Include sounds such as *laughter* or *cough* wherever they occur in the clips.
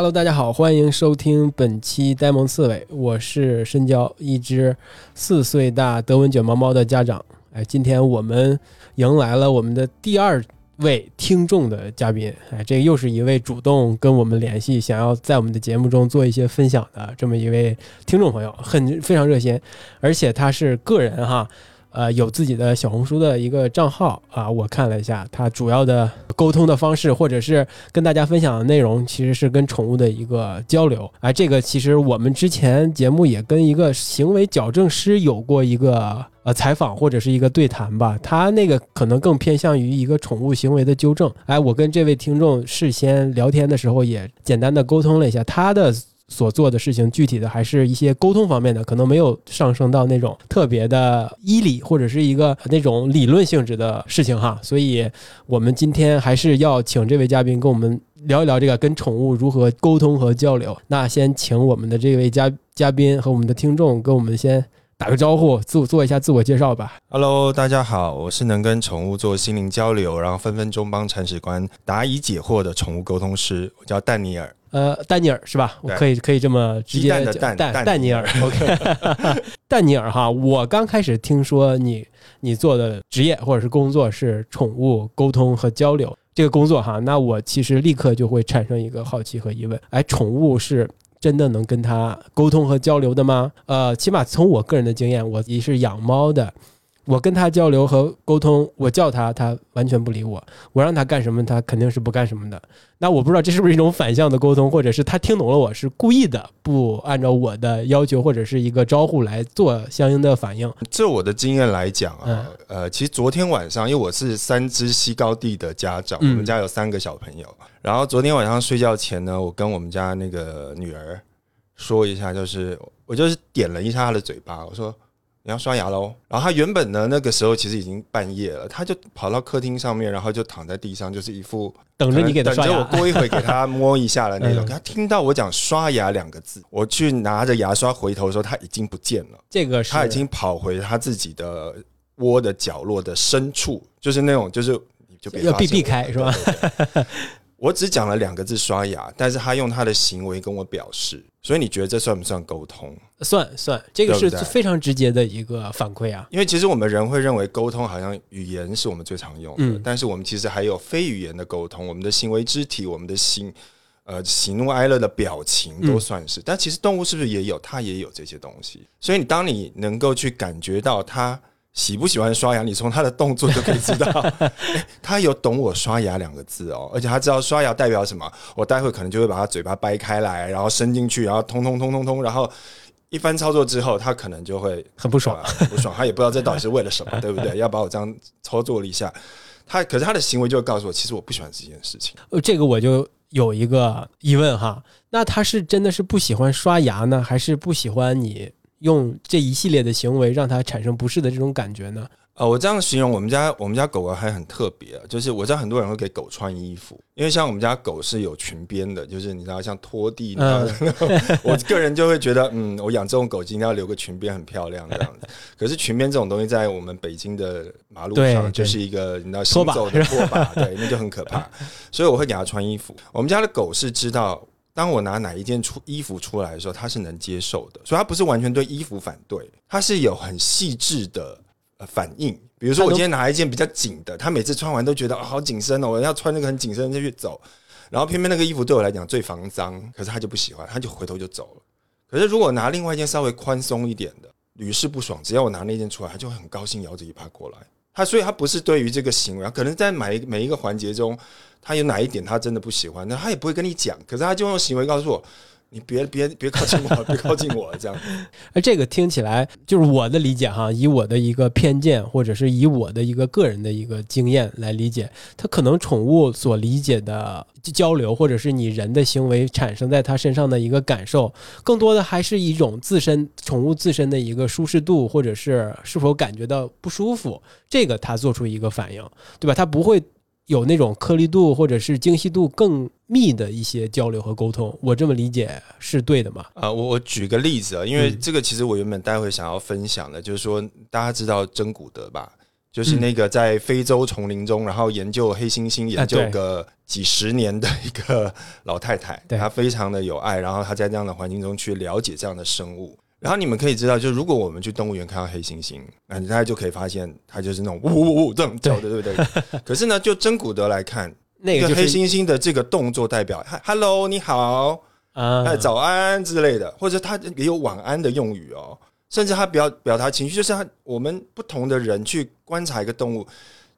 Hello，大家好，欢迎收听本期呆萌刺猬，我是深交，一只四岁大德文卷毛猫的家长。哎，今天我们迎来了我们的第二位听众的嘉宾，哎，这又是一位主动跟我们联系，想要在我们的节目中做一些分享的这么一位听众朋友，很非常热心，而且他是个人哈。呃，有自己的小红书的一个账号啊，我看了一下，它主要的沟通的方式，或者是跟大家分享的内容，其实是跟宠物的一个交流。哎，这个其实我们之前节目也跟一个行为矫正师有过一个呃采访或者是一个对谈吧，他那个可能更偏向于一个宠物行为的纠正。哎，我跟这位听众事先聊天的时候也简单的沟通了一下他的。所做的事情，具体的还是一些沟通方面的，可能没有上升到那种特别的医理或者是一个那种理论性质的事情哈。所以，我们今天还是要请这位嘉宾跟我们聊一聊这个跟宠物如何沟通和交流。那先请我们的这位嘉嘉宾和我们的听众跟我们先打个招呼，自我做一下自我介绍吧。Hello，大家好，我是能跟宠物做心灵交流，然后分分钟帮铲屎官答疑解惑的宠物沟通师，我叫丹尼尔。呃，丹尼尔是吧？我可以可以这么直接蛋蛋丹尼尔。OK，*laughs* 丹尼尔哈，我刚开始听说你你做的职业或者是工作是宠物沟通和交流这个工作哈，那我其实立刻就会产生一个好奇和疑问：哎，宠物是真的能跟它沟通和交流的吗？呃，起码从我个人的经验，我也是养猫的。我跟他交流和沟通，我叫他，他完全不理我；我让他干什么，他肯定是不干什么的。那我不知道这是不是一种反向的沟通，或者是他听懂了我是故意的，不按照我的要求或者是一个招呼来做相应的反应。这我的经验来讲啊，呃，其实昨天晚上，因为我是三只西高地的家长，我们家有三个小朋友，然后昨天晚上睡觉前呢，我跟我们家那个女儿说一下，就是我就是点了一下她的嘴巴，我说。你要刷牙喽，然后他原本呢，那个时候其实已经半夜了，他就跑到客厅上面，然后就躺在地上，就是一副等着你给他刷牙，我过一会给他摸一下的那种。他听到我讲“刷牙”两个字，我去拿着牙刷回头的时候，他已经不见了。这个他已经跑回他自己的窝的角落的深处，就是那种就是就要避避开是吧？我只讲了两个字“刷牙”，但是他用他的行为跟我表示，所以你觉得这算不算沟通？算算，这个是非常直接的一个反馈啊。因为其实我们人会认为沟通好像语言是我们最常用的，但是我们其实还有非语言的沟通，我们的行为、肢体、我们的心，呃，喜怒哀乐的表情都算是。但其实动物是不是也有？它也有这些东西。所以你当你能够去感觉到它。喜不喜欢刷牙？你从他的动作就可以知道，*laughs* 他有懂我刷牙两个字哦，而且他知道刷牙代表什么。我待会可能就会把他嘴巴掰开来，然后伸进去，然后通通通通通，然后一番操作之后，他可能就会很不爽，很不爽。他也不知道这到底是为了什么，*laughs* 对不对？要把我这样操作了一下，他可是他的行为就会告诉我，其实我不喜欢这件事情。呃，这个我就有一个疑问哈，那他是真的是不喜欢刷牙呢，还是不喜欢你？用这一系列的行为让它产生不适的这种感觉呢？呃，我这样形容，我们家我们家狗狗还很特别，就是我知道很多人会给狗穿衣服，因为像我们家狗是有裙边的，就是你知道像拖地，*laughs* 我个人就会觉得，嗯，我养这种狗今天要留个裙边很漂亮这样子。*laughs* 可是裙边这种东西在我们北京的马路上就是一个你知道行走的拖把，对，那就很可怕。*laughs* 所以我会给它穿衣服。我们家的狗是知道。当我拿哪一件出衣服出来的时候，他是能接受的，所以他不是完全对衣服反对，他是有很细致的反应。比如说，我今天拿一件比较紧的，他每次穿完都觉得好紧身哦，我要穿那个很紧身的去走。然后偏偏那个衣服对我来讲最防脏，可是他就不喜欢，他就回头就走了。可是如果拿另外一件稍微宽松一点的，屡试不爽，只要我拿那件出来，他就会很高兴摇着尾巴过来。他所以，他不是对于这个行为，可能在每每一个环节中，他有哪一点他真的不喜欢，那他也不会跟你讲，可是他就用行为告诉我。你别别别靠近我，别靠近我，这样。而 *laughs* 这个听起来就是我的理解哈，以我的一个偏见，或者是以我的一个个人的一个经验来理解，它可能宠物所理解的交流，或者是你人的行为产生在它身上的一个感受，更多的还是一种自身宠物自身的一个舒适度，或者是是否感觉到不舒服，这个它做出一个反应，对吧？它不会。有那种颗粒度或者是精细度更密的一些交流和沟通，我这么理解是对的吗？啊，我 *laughs* 我举个例子啊，因为这个其实我原本待会想要分享的，就是说大家知道真古德吧，就是那个在非洲丛林中，然后研究黑猩猩研究个几十年的一个老太太，对她非常的有爱，然后她在这样的环境中去了解这样的生物。然后你们可以知道，就如果我们去动物园看到黑猩猩，那你大家就可以发现它就是那种呜呜呜这种叫的，*laughs* 对不对？可是呢，就真古德来看，一个黑那个就是猩猩的这个动作代表哈 “hello 你好”，啊哎，早安之类的，或者它也有晚安的用语哦。甚至它表表达情绪，就是他我们不同的人去观察一个动物，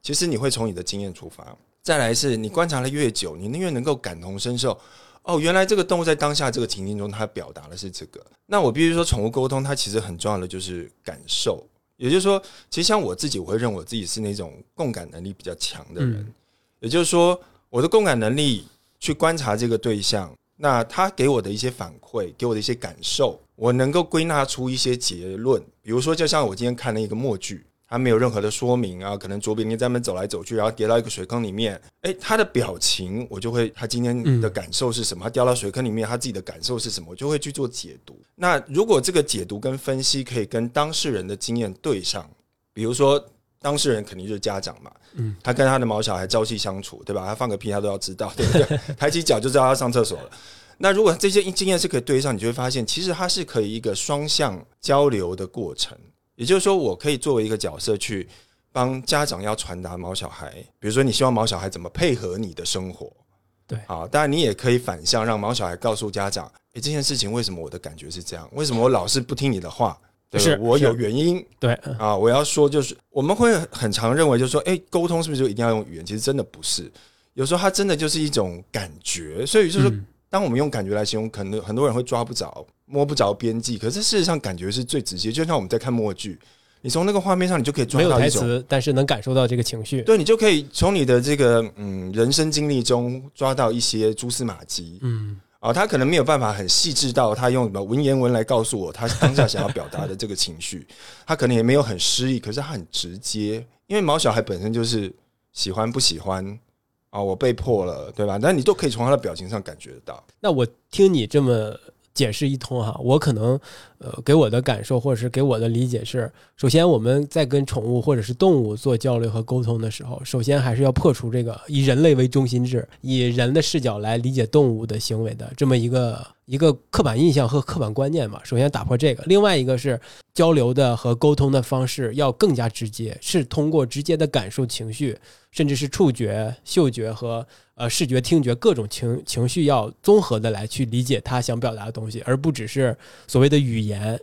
其实你会从你的经验出发。再来是你观察的越久，你越能够感同身受。哦，原来这个动物在当下这个情境中，它表达的是这个。那我必须说，宠物沟通它其实很重要的就是感受。也就是说，其实像我自己，我会认为我自己是那种共感能力比较强的人。嗯也就是说，我的共感能力去观察这个对象，那他给我的一些反馈，给我的一些感受，我能够归纳出一些结论。比如说，就像我今天看了一个默剧，它没有任何的说明啊，可能卓别林在那边走来走去，然后跌到一个水坑里面，哎，他的表情我就会，他今天的感受是什么？他掉到水坑里面，他自己的感受是什么？我就会去做解读。那如果这个解读跟分析可以跟当事人的经验对上，比如说当事人肯定就是家长嘛，嗯，他跟他的毛小孩朝夕相处，对吧？他放个屁他都要知道，对不对？*laughs* 抬起脚就知道他上厕所了。那如果这些经验是可以对上，你就会发现，其实它是可以一个双向交流的过程。也就是说，我可以作为一个角色去帮家长要传达毛小孩，比如说你希望毛小孩怎么配合你的生活，对啊，当然你也可以反向让毛小孩告诉家长，诶，这件事情为什么我的感觉是这样？为什么我老是不听你的话？对我有原因对，啊！我要说，就是我们会很常认为，就是说，诶，沟通是不是就一定要用语言？其实真的不是，有时候它真的就是一种感觉。所以就是当我们用感觉来形容，可能很多人会抓不着、摸不着边际。可是事实上，感觉是最直接。就像我们在看默剧，你从那个画面上，你就可以抓到一种，台词，但是能感受到这个情绪。对你就可以从你的这个嗯人生经历中抓到一些蛛丝马迹。嗯，啊、他可能没有办法很细致到他用什么文言文来告诉我他当下想要表达的这个情绪，*laughs* 他可能也没有很诗意，可是他很直接，因为毛小孩本身就是喜欢不喜欢啊、我被迫了，对吧？那你都可以从他的表情上感觉得到。那我听你这么解释一通哈，我可能呃给我的感受或者是给我的理解是，首先我们在跟宠物或者是动物做交流和沟通的时候，首先还是要破除这个以人类为中心制，以人的视角来理解动物的行为的这么一个一个刻板印象和刻板观念吧。首先打破这个，另外一个是交流的和沟通的方式要更加直接，是通过直接的感受情绪，甚至是触觉、嗅觉和呃视觉、听觉各种情情绪要综合的来去理解他想表达的东西，而不只是所谓的语言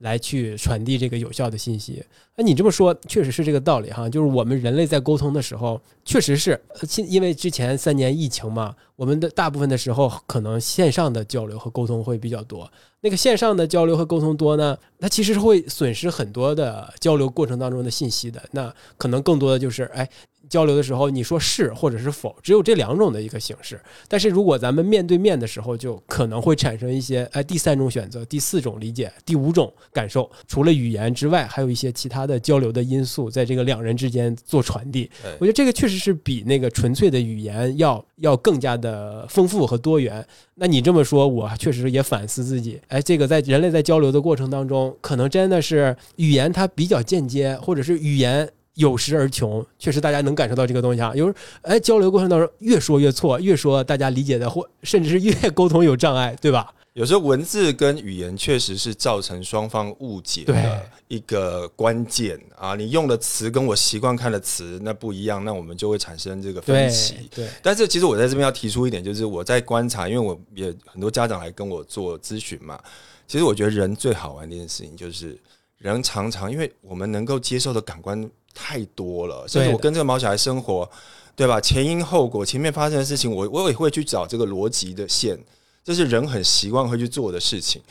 来去传递这个有效的信息。那你这么说确实是这个道理哈，就是我们人类在沟通的时候，确实是因因为之前三年疫情嘛，我们的大部分的时候可能线上的交流和沟通会比较多。那个线上的交流和沟通多呢，它其实是会损失很多的交流过程当中的信息的。那可能更多的就是，哎，交流的时候你说是或者是否，只有这两种的一个形式。但是如果咱们面对面的时候，就可能会产生一些，哎，第三种选择、第四种理解、第五种感受。除了语言之外，还有一些其他的交流的因素在这个两人之间做传递。我觉得这个确实是比那个纯粹的语言要要更加的丰富和多元。那你这么说，我确实也反思自己。哎，这个在人类在交流的过程当中，可能真的是语言它比较间接，或者是语言有时而穷。确实，大家能感受到这个东西啊。有时哎，交流过程当中越说越错，越说大家理解的或甚至是越沟通有障碍，对吧？有时候文字跟语言确实是造成双方误解的一个关键啊！你用的词跟我习惯看的词那不一样，那我们就会产生这个分对歧。对，但是其实我在这边要提出一点，就是我在观察，因为我也很多家长来跟我做咨询嘛。其实我觉得人最好玩的一件事情就是，人常常因为我们能够接受的感官太多了，甚至我跟这个毛小孩生活，对吧？前因后果，前面发生的事情，我我也会去找这个逻辑的线，这是人很习惯会去做的事情。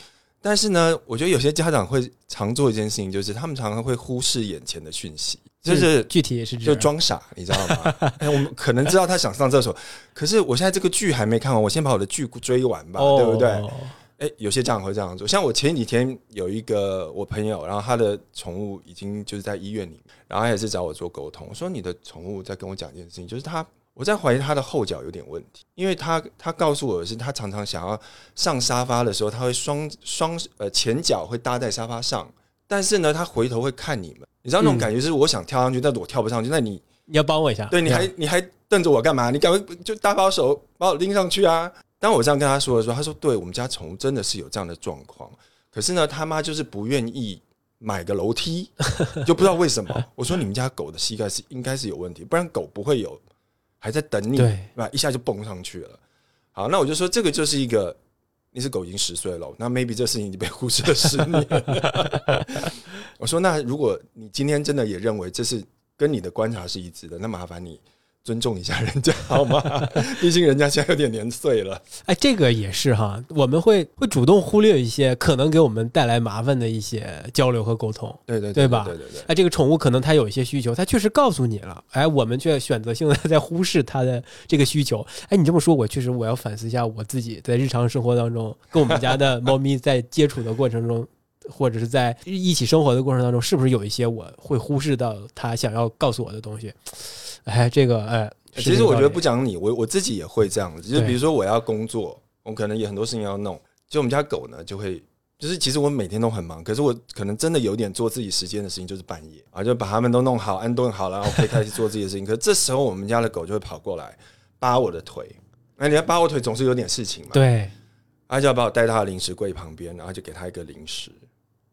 但是呢，我觉得有些家长会常做一件事情，就是他们常常会忽视眼前的讯息，就是具体也是指就装傻，你知道吗？*laughs* 哎，我们可能知道他想上厕所，可是我现在这个剧还没看完，我先把我的剧追完吧，哦，对不对？哎，有些家长会这样做。像我前几天有一个我朋友，然后他的宠物已经就是在医院里面，然后他也是找我做沟通。我说你的宠物在跟我讲一件事情，就是他我在怀疑他的后脚有点问题，因为他他告诉我的是，他常常想要上沙发的时候，他会双双呃前脚会搭在沙发上，但是呢，他回头会看你们。你知道那种感觉是我想跳上去，但是我跳不上去，那你你要帮我一下，对，你还你还瞪着我干嘛？你赶快就搭把手把我拎上去啊！当我这样跟他说的时候，他说：“对我们家宠物真的是有这样的状况，可是呢，他妈就是不愿意买个楼梯，*laughs* 就不知道为什么。”我说：“你们家狗的膝盖是应该是有问题，不然狗不会有还在等你，对吧？一下就蹦上去了。”好，那我就说这个就是一个，那只狗已经十岁了，那 maybe 这事情已经被忽视了十年。*laughs* 我说：“那如果你今天真的也认为这是跟你的观察是一致的，那麻烦你。”尊重一下人家 *laughs* 好吗？*laughs* 毕竟人家现在有点年岁了。哎，这个也是哈，我们会会主动忽略一些可能给我们带来麻烦的一些交流和沟通。对对对吧？对对对。哎，这个宠物可能它有一些需求，它确实告诉你了，哎，我们却选择性的在忽视它的这个需求。哎，你这么说，我确实我要反思一下我自己在日常生活当中跟我们家的猫咪在接触的过程中，或者是在一起生活的过程当中，是不是有一些我会忽视到他想要告诉我的东西？*sighs* 哎，这个哎，其实我觉得不讲你，我我自己也会这样子。就比如说我要工作，我可能有很多事情要弄。就我们家狗呢，就会就是其实我每天都很忙，可是我可能真的有点做自己时间的事情，就是半夜啊，就把它们都弄好、安顿好了，然后可以开始做自己的事情。可是这时候我们家的狗就会跑过来扒我的腿，哎，你要扒我腿总是有点事情嘛？对，他就要把我带到零食柜旁边，然后就给他一个零食，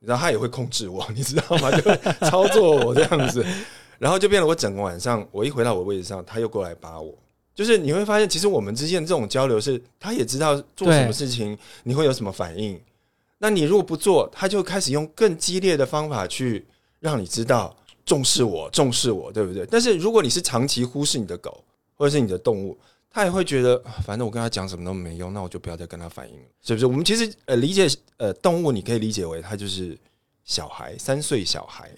然后他也会控制我，*laughs* 你知道吗？就会操作我这样子。*laughs* 然后就变得我整个晚上，我一回到我位置上，他又过来扒我。就是你会发现，其实我们之间这种交流是，他也知道做什么事情你会有什么反应。那你如果不做，他就开始用更激烈的方法去让你知道重视我，重视我，对不对？但是如果你是长期忽视你的狗或者是你的动物，他也会觉得反正我跟他讲什么都没用，那我就不要再跟他反应了，是不是？我们其实呃理解呃动物，你可以理解为他就是小孩，三岁小孩。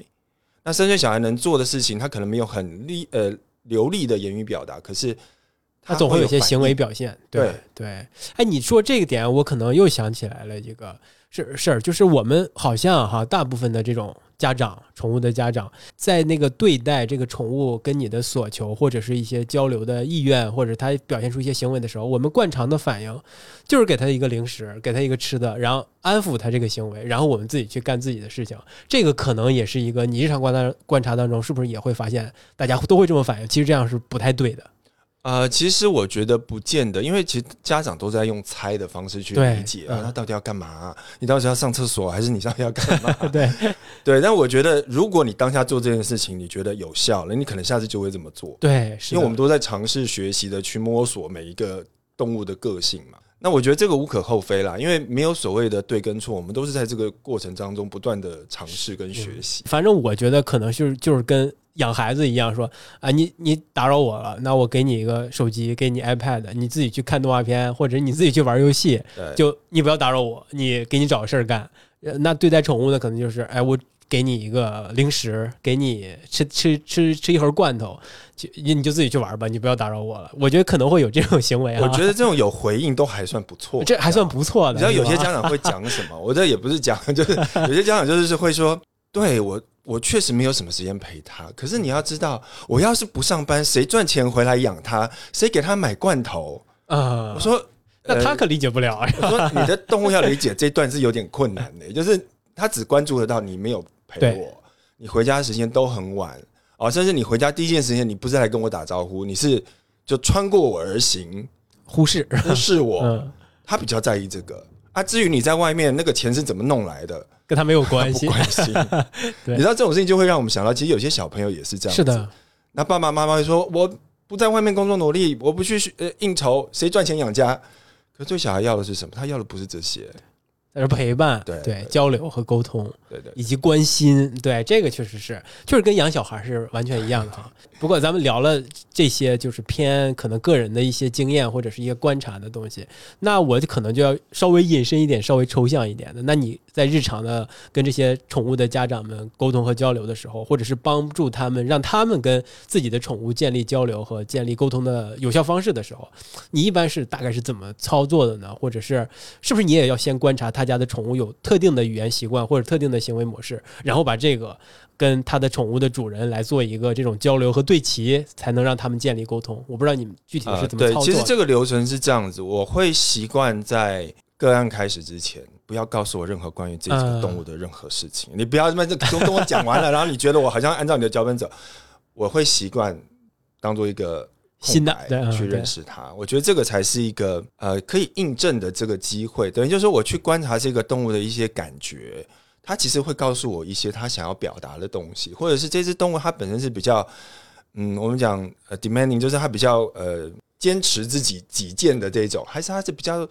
那三岁小孩能做的事情，他可能没有很利呃流利的言语表达，可是他总会有些行为表现。对对，哎，你说这个点，我可能又想起来了一个是事儿，就是我们好像哈，大部分的这种家长，宠物的家长，在那个对待这个宠物跟你的所求或者是一些交流的意愿，或者它表现出一些行为的时候，我们惯常的反应就是给它一个零食，给它一个吃的，然后安抚它这个行为，然后我们自己去干自己的事情。这个可能也是一个你日常观察观察当中，是不是也会发现大家都会这么反应？其实这样是不太对的。呃，其实我觉得不见得，因为其实家长都在用猜的方式去理解啊，他到底要干嘛？你到底要上厕所，还是你到底要干嘛？*laughs* 对 *laughs* 对，但我觉得，如果你当下做这件事情，你觉得有效了，你可能下次就会这么做。对，因为我们都在尝试学习的去摸索每一个动物的个性嘛。那我觉得这个无可厚非啦，因为没有所谓的对跟错，我们都是在这个过程当中不断的尝试跟学习。反正我觉得可能就是就是跟。养孩子一样说啊，你你打扰我了，那我给你一个手机，给你 iPad，你自己去看动画片，或者你自己去玩游戏，就你不要打扰我，你给你找个事儿干。那对待宠物呢，可能就是，哎，我给你一个零食，给你吃吃吃吃一盒罐头，就你就自己去玩吧，你不要打扰我了。我觉得可能会有这种行为啊。我觉得这种有回应都还算不错，这还算不错的。你知道有些家长会讲什么？我这也不是讲，*laughs* 就是有些家长就是会说，对我。我确实没有什么时间陪他，可是你要知道，我要是不上班，谁赚钱回来养他？谁给他买罐头？啊！我说，那他可理解不了。我说，你的动物要理解这段是有点困难的，就是他只关注得到你没有陪我，你回家时间都很晚哦，甚至你回家第一件时间，你不是来跟我打招呼，你是就穿过我而行，忽视忽视我。*laughs* 他比较在意这个啊。至于你在外面那个钱是怎么弄来的？跟他没有关系，关系。*laughs* 你知道这种事情就会让我们想到，其实有些小朋友也是这样。是的，那爸爸妈妈会说：“我不在外面工作努力，我不去呃应酬，谁赚钱养家？”可是，对小孩要的是什么？他要的不是这些。而是陪伴，对对，交流和沟通，对对，以及关心，对这个确实是，就是跟养小孩是完全一样的哈。不过咱们聊了这些，就是偏可能个人的一些经验或者是一些观察的东西，那我就可能就要稍微引申一点，稍微抽象一点的。那你在日常的跟这些宠物的家长们沟通和交流的时候，或者是帮助他们让他们跟自己的宠物建立交流和建立沟通的有效方式的时候，你一般是大概是怎么操作的呢？或者是是不是你也要先观察他？家的宠物有特定的语言习惯或者特定的行为模式，然后把这个跟他的宠物的主人来做一个这种交流和对齐，才能让他们建立沟通。我不知道你们具体是怎么操作。对，其实这个流程是这样子，我会习惯在个案开始之前，不要告诉我任何关于这只嗯动物的任何事情。你不要这都跟我讲完了，*laughs* 然后你觉得我好像按照你的脚本走，我会习惯当做一个新的去认识它。我觉得这个才是一个呃可以印证的这个机会。等于就是说，我去观察这个动物的一些感觉，它其实会告诉我一些它想要表达的东西，或者是这只动物它本身是比较嗯，我们讲呃 demanding，就是它比较呃坚持自己己见的这种，还是它是比较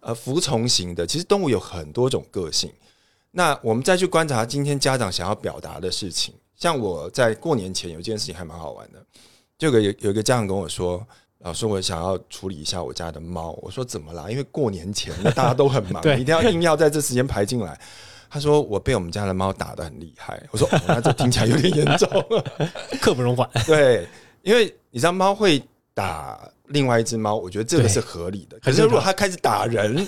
呃服从型的。其实动物有很多种个性。那我们再去观察今天家长想要表达的事情，像我在过年前有一件事情还蛮好玩的，就有有一个家长跟我说。老师，我想要处理一下我家的猫。我说怎么啦？因为过年前大家都很忙，*laughs* 一定要硬要在这时间排进来。他说我被我们家的猫打得很厉害。我说、哦、那这听起来有点严重。*laughs* 刻不容缓。*laughs* 对，因为你知道猫会打另外一只猫，我觉得这个是合理的。可是如果它开始打人，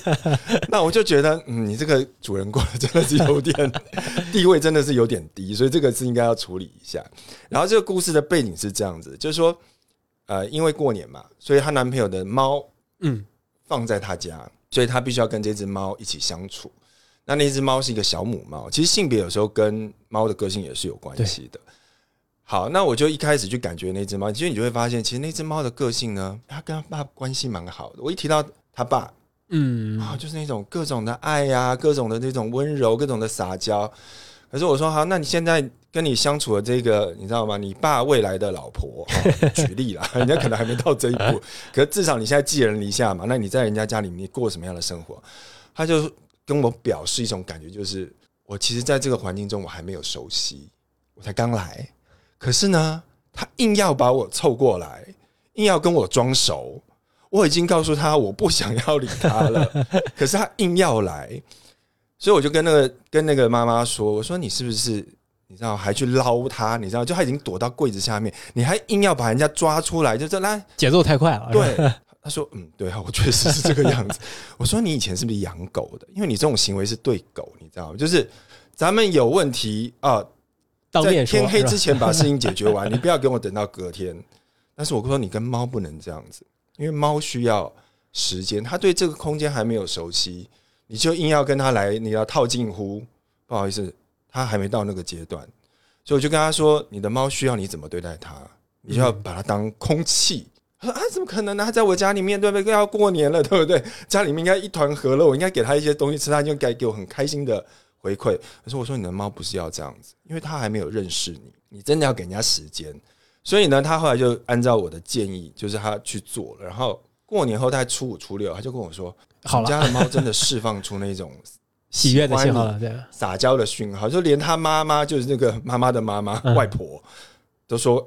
那我就觉得，嗯，你这个主人过得真的是有点 *laughs* 地位，真的是有点低，所以这个是应该要处理一下。然后这个故事的背景是这样子，就是说，呃，因为过年嘛，所以她男朋友的猫嗯，放在她家，所以她必须要跟这只猫一起相处。那那只猫是一个小母猫，其实性别有时候跟猫的个性也是有关系的。好，那我就一开始就感觉那只猫，其实你就会发现，其实那只猫的个性呢，它跟它爸关系蛮好的。我一提到它爸嗯，啊，就是那种各种的爱呀、各种的那种温柔，各种的撒娇。可是我说好，那你现在跟你相处的这个，你知道吗？你爸未来的老婆，哦、*laughs* 举例啦，人家可能还没到这一步，可是至少你现在寄人篱下嘛。那你在人家家里面过什么样的生活？他就跟我表示一种感觉，就是我其实在这个环境中我还没有熟悉，我才刚来。可是呢，他硬要把我凑过来，硬要跟我装熟。我已经告诉他我不想要理他了，*laughs* 可是他硬要来，所以我就跟那个跟那个妈妈说：“我说你是不是你知道还去捞他？你知道就他已经躲到柜子下面，你还硬要把人家抓出来，就这来节奏太快了。对。”他说：“嗯，对啊，我确实是这个样子。”我说：“你以前是不是养狗的？因为你这种行为是对狗，你知道吗？就是咱们有问题啊，在天黑之前把事情解决完，你不要给我等到隔天。但是我说你跟猫不能这样子，因为猫需要时间，它对这个空间还没有熟悉，你就硬要跟它来，你要套近乎，不好意思，它还没到那个阶段，所以我就跟他说，你的猫需要你怎么对待它，你就要把它当空气。他说啊，怎么可能呢？他在我家里面，对不对？要过年了，对不对？家里面应该一团和乐，我应该给他一些东西吃，他就该给我很开心的回馈。可是我说你的猫不是要这样子，因为它还没有认识你，你真的要给人家时间。所以呢，他后来就按照我的建议，就是他去做了。然后过年后，大概初五、初六，他就跟我说：“好了，家的猫真的释放出那种喜悦的信号了，对，撒娇的讯号，就连他妈妈，就是那个妈妈的妈妈、嗯外婆，都说，嗯，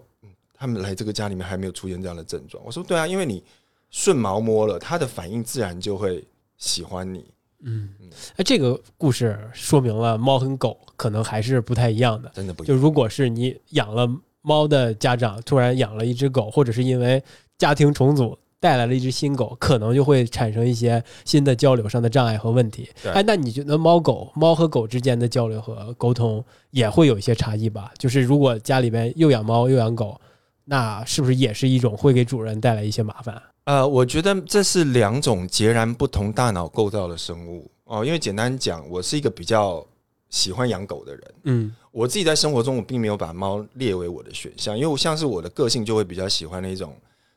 他们来这个家里面还没有出现这样的症状。我说，对啊，因为你顺毛摸了，它的反应自然就会喜欢你。嗯，哎，这个故事说明了猫和狗可能还是不太一样的。真的不一样。就如果是你养了猫的家长突然养了一只狗，或者是因为家庭重组带来了一只新狗，可能就会产生一些新的交流上的障碍和问题。哎，那你觉得猫狗猫和狗之间的交流和沟通也会有一些差异吧？就是如果家里边又养猫又养狗，那是不是也是一种会给主人带来一些麻烦？呃，我觉得这是两种截然不同大脑构造的生物哦。因为简单讲，我是一个比较喜欢养狗的人。嗯我自己在生活中，我并没有把猫列为我的选项，因为我像是我的个性就会比较喜欢那种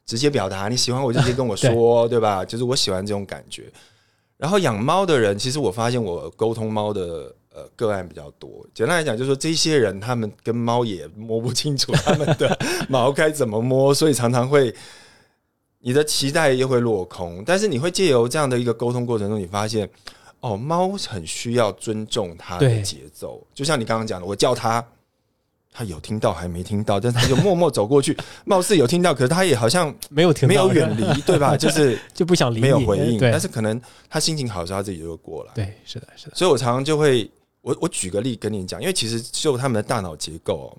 直接表达，你喜欢我就直接跟我 *laughs* 说，对吧？就是我喜欢这种感觉。然后养猫的人，其实我发现我沟通猫的呃个案比较多。简单来讲，就是说这些人他们跟猫也摸不清楚他们的毛该怎么摸，所以常常会你的期待又会落空。但是你会借由这样的一个沟通过程中，你发现。哦，猫很需要尊重它的节奏，就像你刚刚讲的，我叫它，它有听到还没听到，但是它就默默走过去，*laughs* 貌似有听到，可是它也好像没有 *laughs* 没有远离，对吧？就是就不想理，没有回应，但是可能它心情好的时候，它自己就会过来。对，是的，是的，所以我常常就会，我我举个例跟你讲，因为其实就他们的大脑结构、哦，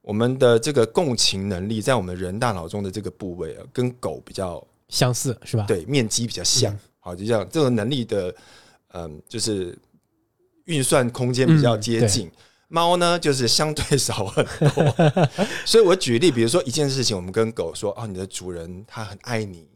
我们的这个共情能力在我们人大脑中的这个部位啊，跟狗比较相似是吧？对面积比较像嗯，好，就这样，这个能力的，嗯，就是运算空间比较接近。猫呢，就是相对少很多，*laughs* 所以我举例，比如说一件事情，我们跟狗说：“哦，你的主人他很爱你。”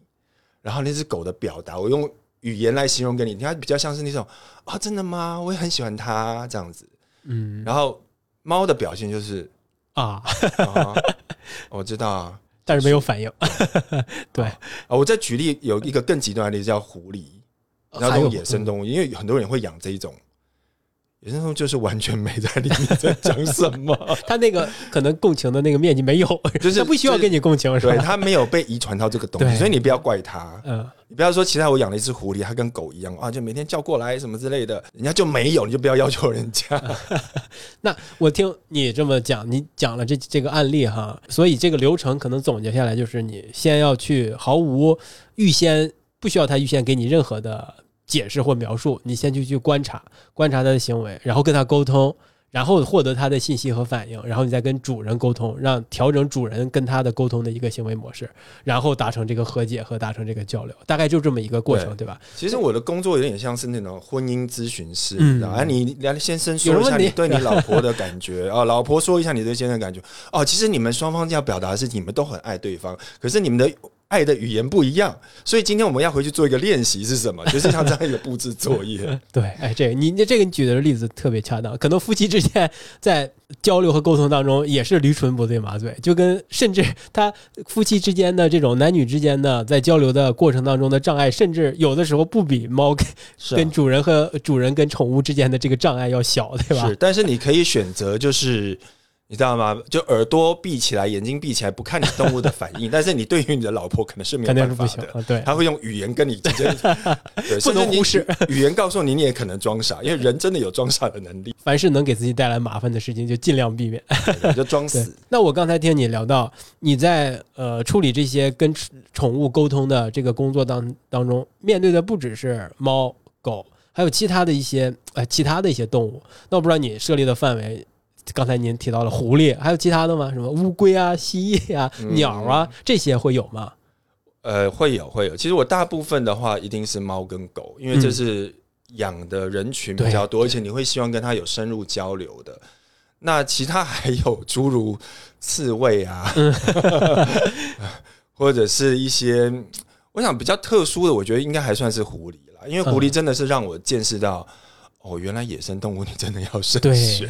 然后那只狗的表达，我用语言来形容给你，它比较像是那种啊，真的吗？我也很喜欢它这样子。嗯然后猫的表现就是啊，啊，*laughs* 我知道啊。但是没有反应。*laughs* 对，啊，我再举例有一个更极端的例子叫狐狸，然后这种野生动物，因为很多人会养这一种野生动物，就是完全没在里面在讲什么，*laughs* 他那个可能共情的那个面积没有，*laughs* 就是他不需要跟你共情，是对，吧？它没有被遗传到这个东西，所以你不要怪他。嗯，你不要说其他我养了一只狐狸，它跟狗一样啊，就每天叫过来什么之类的，人家就没有，你就不要要求人家。*laughs* 那我听你这么讲，你讲了这这个案例哈，所以这个流程可能总结下来就是，你先要去毫无预先不需要他预先给你任何的解释或描述，你先去去观察观察他的行为，然后跟他沟通。然后获得他的信息和反应，然后你再跟主人沟通，让调整主人跟他的沟通的一个行为模式，然后达成这个和解和达成这个交流，大概就这么一个过程，对吧？其实我的工作有点像是那种婚姻咨询师，嗯你知道？哎，你梁先生说一下你对你老婆的感觉啊，*laughs* 老婆说一下你对先生的感觉哦。其实你们双方要表达的是你们都很爱对方，可是你们的爱的语言不一样，所以今天我们要回去做一个练习是什么？*laughs* 就是像这样一个布置作业。*laughs* 对，哎，这个你你这个你举的例子特别恰当，可能夫妻之间在交流和沟通当中也是驴唇不对马嘴，就跟甚至他夫妻之间的这种男女之间的在交流的过程当中的障碍，甚至有的时候不比猫跟啊跟主人和主人跟宠物之间的这个障碍要小，对吧是，？但是你可以选择就是。你知道吗？就耳朵闭起来，眼睛闭起来，不看你动物的反应。*laughs* 但是你对于你的老婆可能是没有办法的，啊，对。他会用语言跟你直接，*laughs* 对，不能忽视语言告诉你，你也可能装傻，因为人真的有装傻的能力，凡是能给自己带来麻烦的事情，就尽量避免。对就装死。*laughs* 那我刚才听你聊到你在呃处理这些跟宠宠物沟通的这个工作当当中，面对的不只是猫狗，还有其他的一些呃其他的一些动物。那我不知道你设立的范围，刚才您提到了狐狸，还有其他的吗？什么乌龟啊、蜥蜴啊、嗯鸟啊这些会有吗？呃，会有会有。其实我大部分的话一定是猫跟狗，因为这是养的人群比较多，而且你会希望跟它有深入交流的。那其他还有诸如刺猬啊，*laughs* 或者是一些我想比较特殊的，我觉得应该还算是狐狸啦，因为狐狸真的是让我见识到，哦，原来野生动物你 *laughs* 真的要慎对，选。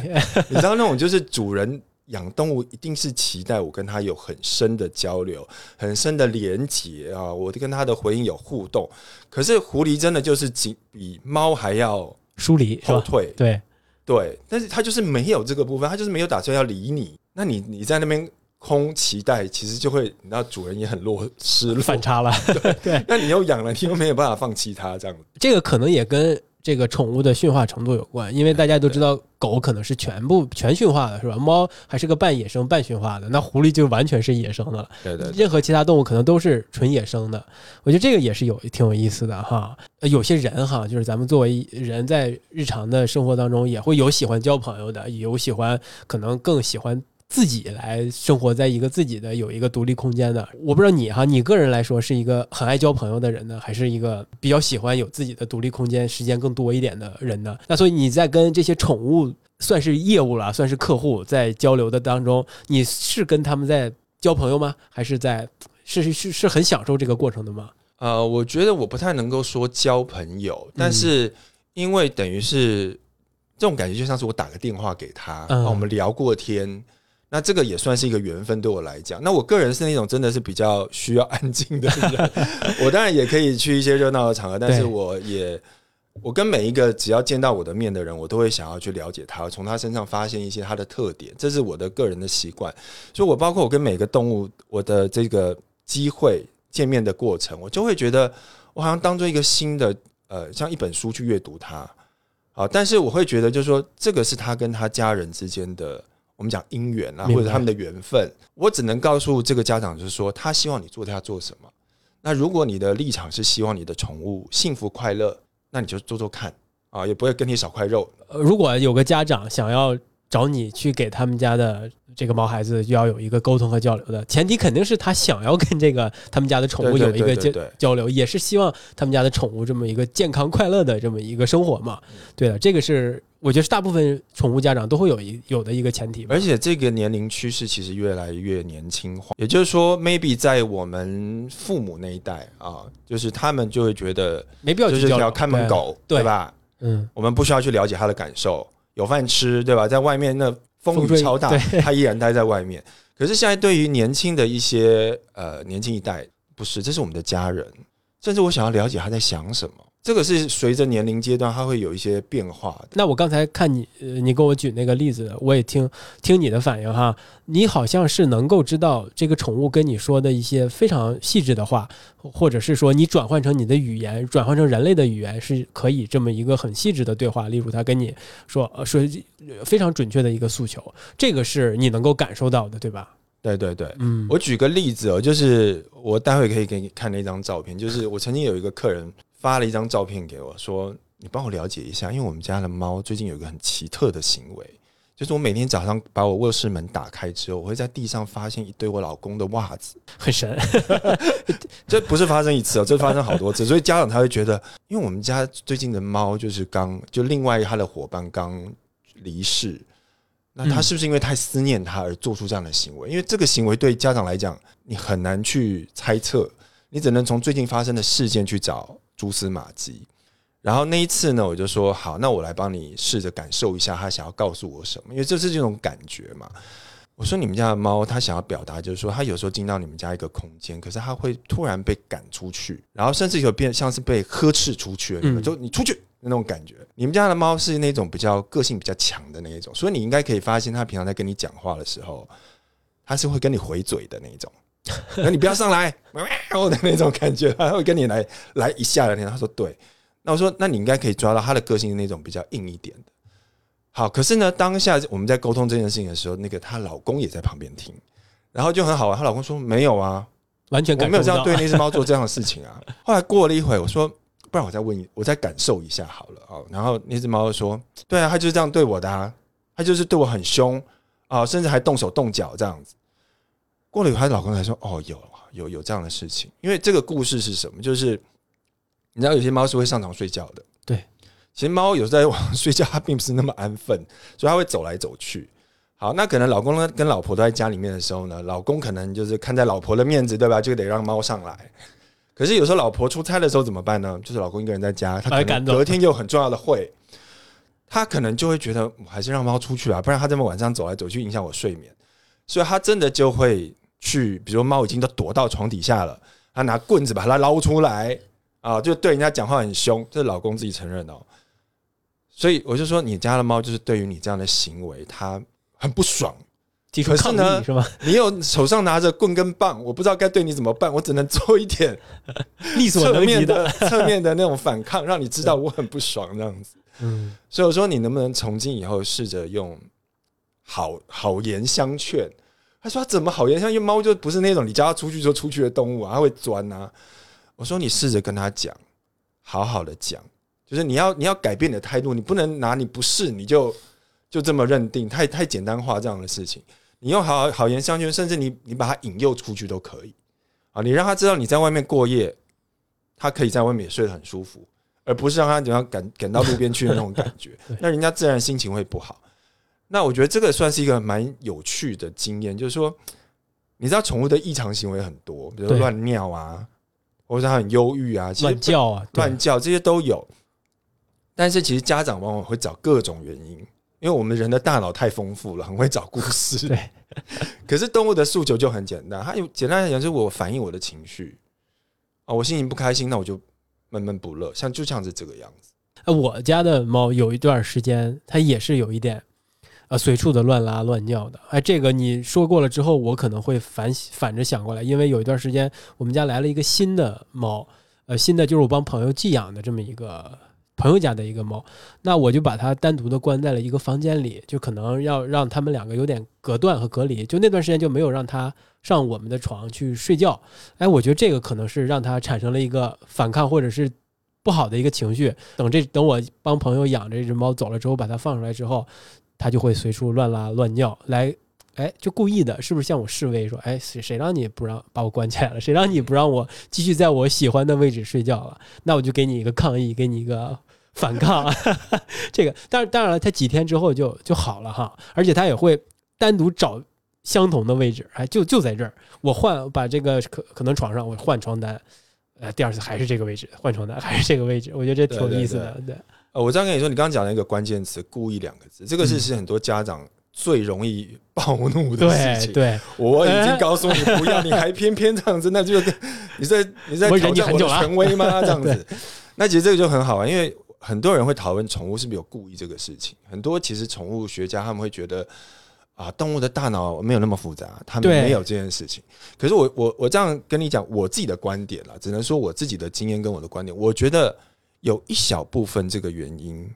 你知道那种就是主人养动物一定是期待我跟他有很深的交流、很深的连接啊，我跟他的回应有互动。可是狐狸真的就是比比猫还要疏离？后退，对，对，但是他就是没有这个部分，他就是没有打算要理你。那你你在那边空期待，其实就会，你知道主人也很落失落。反差了。对 *laughs* 那你又养了，你又没有办法放弃它，这样子这个可能也跟这个宠物的驯化程度有关，因为大家都知道狗可能是全部全驯化的，是吧？猫还是个半野生半驯化的，那狐狸就完全是野生的了。对对对任何其他动物可能都是纯野生的。我觉得这个也是有挺有意思的哈。呃有些人哈，就是咱们作为人在日常的生活当中，也会有喜欢交朋友的，有喜欢可能更喜欢。自己来生活在一个自己的有一个独立空间的，我不知道你哈，你个人来说是一个很爱交朋友的人呢，还是一个比较喜欢有自己的独立空间、时间更多一点的人呢？那所以你在跟这些宠物算是业务了，算是客户在交流的当中，你是跟他们在交朋友吗？还是在是是是是很享受这个过程的吗？呃，我觉得我不太能够说交朋友，但是因为等于是这种感觉，就像是我打个电话给他，嗯啊我们聊过天。那这个也算是一个缘分，对我来讲。那我个人是那种真的是比较需要安静的人，*laughs* 我当然也可以去一些热闹的场合，但是我也我跟每一个只要见到我的面的人，我都会想要去了解他，从他身上发现一些他的特点，这是我的个人的习惯。所以我包括我跟每个动物，我的这个机会见面的过程，我就会觉得我好像当做一个新的呃，像一本书去阅读它。好，但是我会觉得，就是说，这个是他跟他家人之间的，我们讲姻缘啊，或者他们的缘分。我只能告诉这个家长，就是说，他希望你做他做什么。那如果你的立场是希望你的宠物幸福快乐，那你就做做看啊，也不会跟你少块肉。呃如果有个家长想要找你去给他们家的这个毛孩子要有一个沟通和交流的前提，肯定是他想要跟这个他们家的宠物有一个交交流，也是希望他们家的宠物这么一个健康快乐的这么一个生活嘛。嗯对的，这个是我觉得是大部分宠物家长都会有一有的一个前提吧。而且这个年龄趋势其实越来越年轻化，也就是说，maybe 在我们父母那一代啊，就是他们就会觉得，没必要就是去交流条看门，狗，对对吧？嗯，我们不需要去了解他的感受，有饭吃，对吧？在外面那风雨超大，对他依然待在外面。可是现在对于年轻的一些呃年轻一代，不是，这是我们的家人，甚至我想要了解他在想什么。这个是随着年龄阶段，它会有一些变化。那我刚才看你，呃，你给我举那个例子，我也听听你的反应哈，你好像是能够知道这个宠物跟你说的一些非常细致的话，或者是说你转换成你的语言，转换成人类的语言，是可以这么一个很细致的对话。例如，它跟你说，呃，说呃非常准确的一个诉求，这个是你能够感受到的，对吧？对对对，嗯，我举个例子哦，就是我待会可以给你看那张照片，就是我曾经有一个客人发了一张照片给我，说你帮我了解一下，因为我们家的猫最近有一个很奇特的行为，就是我每天早上把我卧室门打开之后，我会在地上发现一堆我老公的袜子，很神，这不是发生一次哦，这发生好多次，所以家长他会觉得，因为我们家最近的猫就是刚就另外他的伙伴刚离世。那他是不是因为太思念他而做出这样的行为？因为这个行为对家长来讲，你很难去猜测，你只能从最近发生的事件去找蛛丝马迹。然后那一次呢，我就说好，那我来帮你试着感受一下他想要告诉我什么，因为这是这种感觉嘛。我说你们家的猫，它想要表达就是说，它有时候进到你们家一个空间，可是它会突然被赶出去，然后甚至有变像是被呵斥出去了，就你出去那种感觉。你们家的猫是那种比较个性比较强的那一种，所以你应该可以发现，它平常在跟你讲话的时候，它是会跟你回嘴的那一种。*laughs* 那你不要上来，喵的那种感觉，他会跟你来来一下聊天。他说对，那我说那你应该可以抓到他的个性那种比较硬一点的。好，可是呢，当下我们在沟通这件事情的时候，那个她老公也在旁边听，然后就很好玩。她老公说没有啊，完全我没有这样。对那只猫做这样的事情啊。*laughs* 后来过了一会，我说不然我再问你，我再感受一下好了哦。然后那只猫就说，对啊，它就是这样对我的啊，它就是对我很凶啊，甚至还动手动脚这样子。过了一会，她老公才说，哦，有有有这样的事情。因为这个故事是什么？就是你知道有些猫是会上床睡觉的，对。其实猫有时候在晚上睡觉，它并不是那么安分，所以它会走来走去。好，那可能老公呢跟老婆都在家里面的时候呢，老公可能就是看在老婆的面子，对吧？就得让猫上来。可是有时候老婆出差的时候怎么办呢？就是老公一个人在家，他可能隔天又有很重要的会，他可能就会觉得我还是让猫出去啊，不然他这么晚上走来走去影响我睡眠，所以他真的就会去，比如说猫已经都躲到床底下了，他拿棍子把它捞出来啊，就对人家讲话很凶，这是老公自己承认的哦。所以我就说，你家的猫就是对于你这样的行为，它很不爽。可是呢是？你有手上拿着棍跟棒，我不知道该对你怎么办，我只能做一点 *laughs* 力所能及的侧面的那种反抗，让你知道我很不爽这样子。嗯，所以我说，你能不能从今以后试着用好好言相劝？他说他怎么好言相劝？猫就不是那种你叫它出去就出去的动物啊，它会钻啊。我说你试着跟他讲，好好的讲，就是你要你要改变你的态度，你不能拿你不是你就就这么认定，太太简单化这样的事情。你用好好言相劝，甚至你你把它引诱出去都可以啊。你让他知道你在外面过夜，他可以在外面也睡得很舒服，而不是让他怎样赶赶到路边去的那种感觉，那人家自然心情会不好。那我觉得这个算是一个蛮有趣的经验，就是说，你知道宠物的异常行为很多，比如乱尿啊，或者它很忧郁啊，乱叫啊，对乱叫这些都有。但是其实家长往往会找各种原因，因为我们人的大脑太丰富了，很会找故事。对。*laughs* 可是动物的诉求就很简单，它有简单来讲，就是我反映我的情绪啊，我心情不开心，那我就闷闷不乐，像就像是这个样子。呃，我家的猫有一段时间，它也是有一点，呃，随处的乱拉乱尿的。哎，这个你说过了之后，我可能会反反着想过来，因为有一段时间我们家来了一个新的猫，呃，新的就是我帮朋友寄养的这么一个朋友家的一个猫，那我就把它单独的关在了一个房间里，就可能要让他们两个有点隔断和隔离。就那段时间就没有让它上我们的床去睡觉。哎，我觉得这个可能是让它产生了一个反抗或者是不好的一个情绪。等这等我帮朋友养这只猫走了之后，把它放出来之后，它就会随处乱拉乱尿，来，哎，就故意的，是不是向我示威说，哎，谁谁让你不让把我关起来了？*laughs* 谁让你不让我继续在我喜欢的位置睡觉了？那我就给你一个抗议，给你一个反抗。*laughs* 这个，当然当然了，他几天之后就就好了哈，而且他也会单独找相同的位置，哎，就就在这儿，我换把这个可可能床上我换床单，呃，第二次还是这个位置换床单还是这个位置，我觉得这挺有意思的，对。呃，我这样跟你说，你刚刚讲了一个关键词“故意”两个字，这个是是很多家长最容易暴怒的事情。对，我已经告诉你 *laughs* 不要，你还偏偏这样子，那就你在你在挑战我的权威吗？这样 *laughs* 子，那其实这个就很好玩，因为很多人会讨论宠物是不是有故意这个事情。很多其实宠物学家他们会觉得啊，动物的大脑没有那么复杂，他们没有这件事情。可是我我我这样跟你讲我自己的观点了，只能说我自己的经验跟我的观点，我觉得。有一小部分这个原因，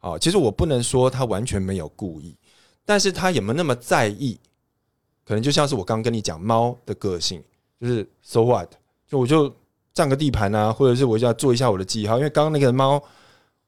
啊，其实我不能说他完全没有故意，但是他有没有那么在意？可能就像是我刚跟你讲猫的个性，就是 so what，就我就占个地盘啊，或者是我就要做一下我的记号，因为刚刚那个猫，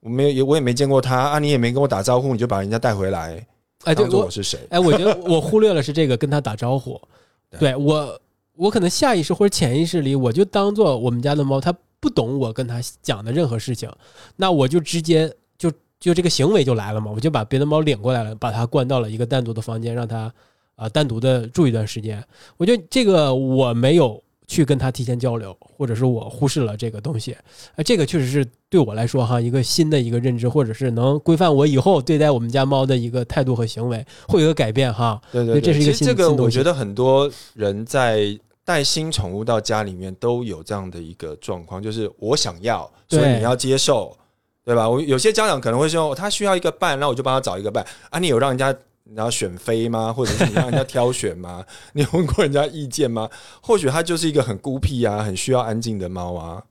我没有，我也没见过它啊，你也没跟我打招呼，你就把人家带回来，哎，对，我是谁？哎，我觉得我忽略了是这个跟他打招呼，*laughs* 对我，我可能下意识或者潜意识里，我就当做我们家的猫，它。不懂我跟他讲的任何事情，那我就直接就就这个行为就来了嘛，我就把别的猫领过来了，把它关到了一个单独的房间，让它啊单独的住一段时间。我觉得这个我没有去跟他提前交流，或者是我忽视了这个东西，啊，这个确实是对我来说哈一个新的一个认知，或者是能规范我以后对待我们家猫的一个态度和行为，会有个改变哈。对对，这是一个新这个我觉得很多人在。带新宠物到家里面都有这样的一个状况，就是我想要，所以你要接受，对吧？我有些家长可能会说，他需要一个伴，那我就帮他找一个伴啊。你有让人家然后选妃吗？或者是你让人家挑选吗？*laughs* 你问过人家意见吗？或许他就是一个很孤僻啊，很需要安静的猫啊。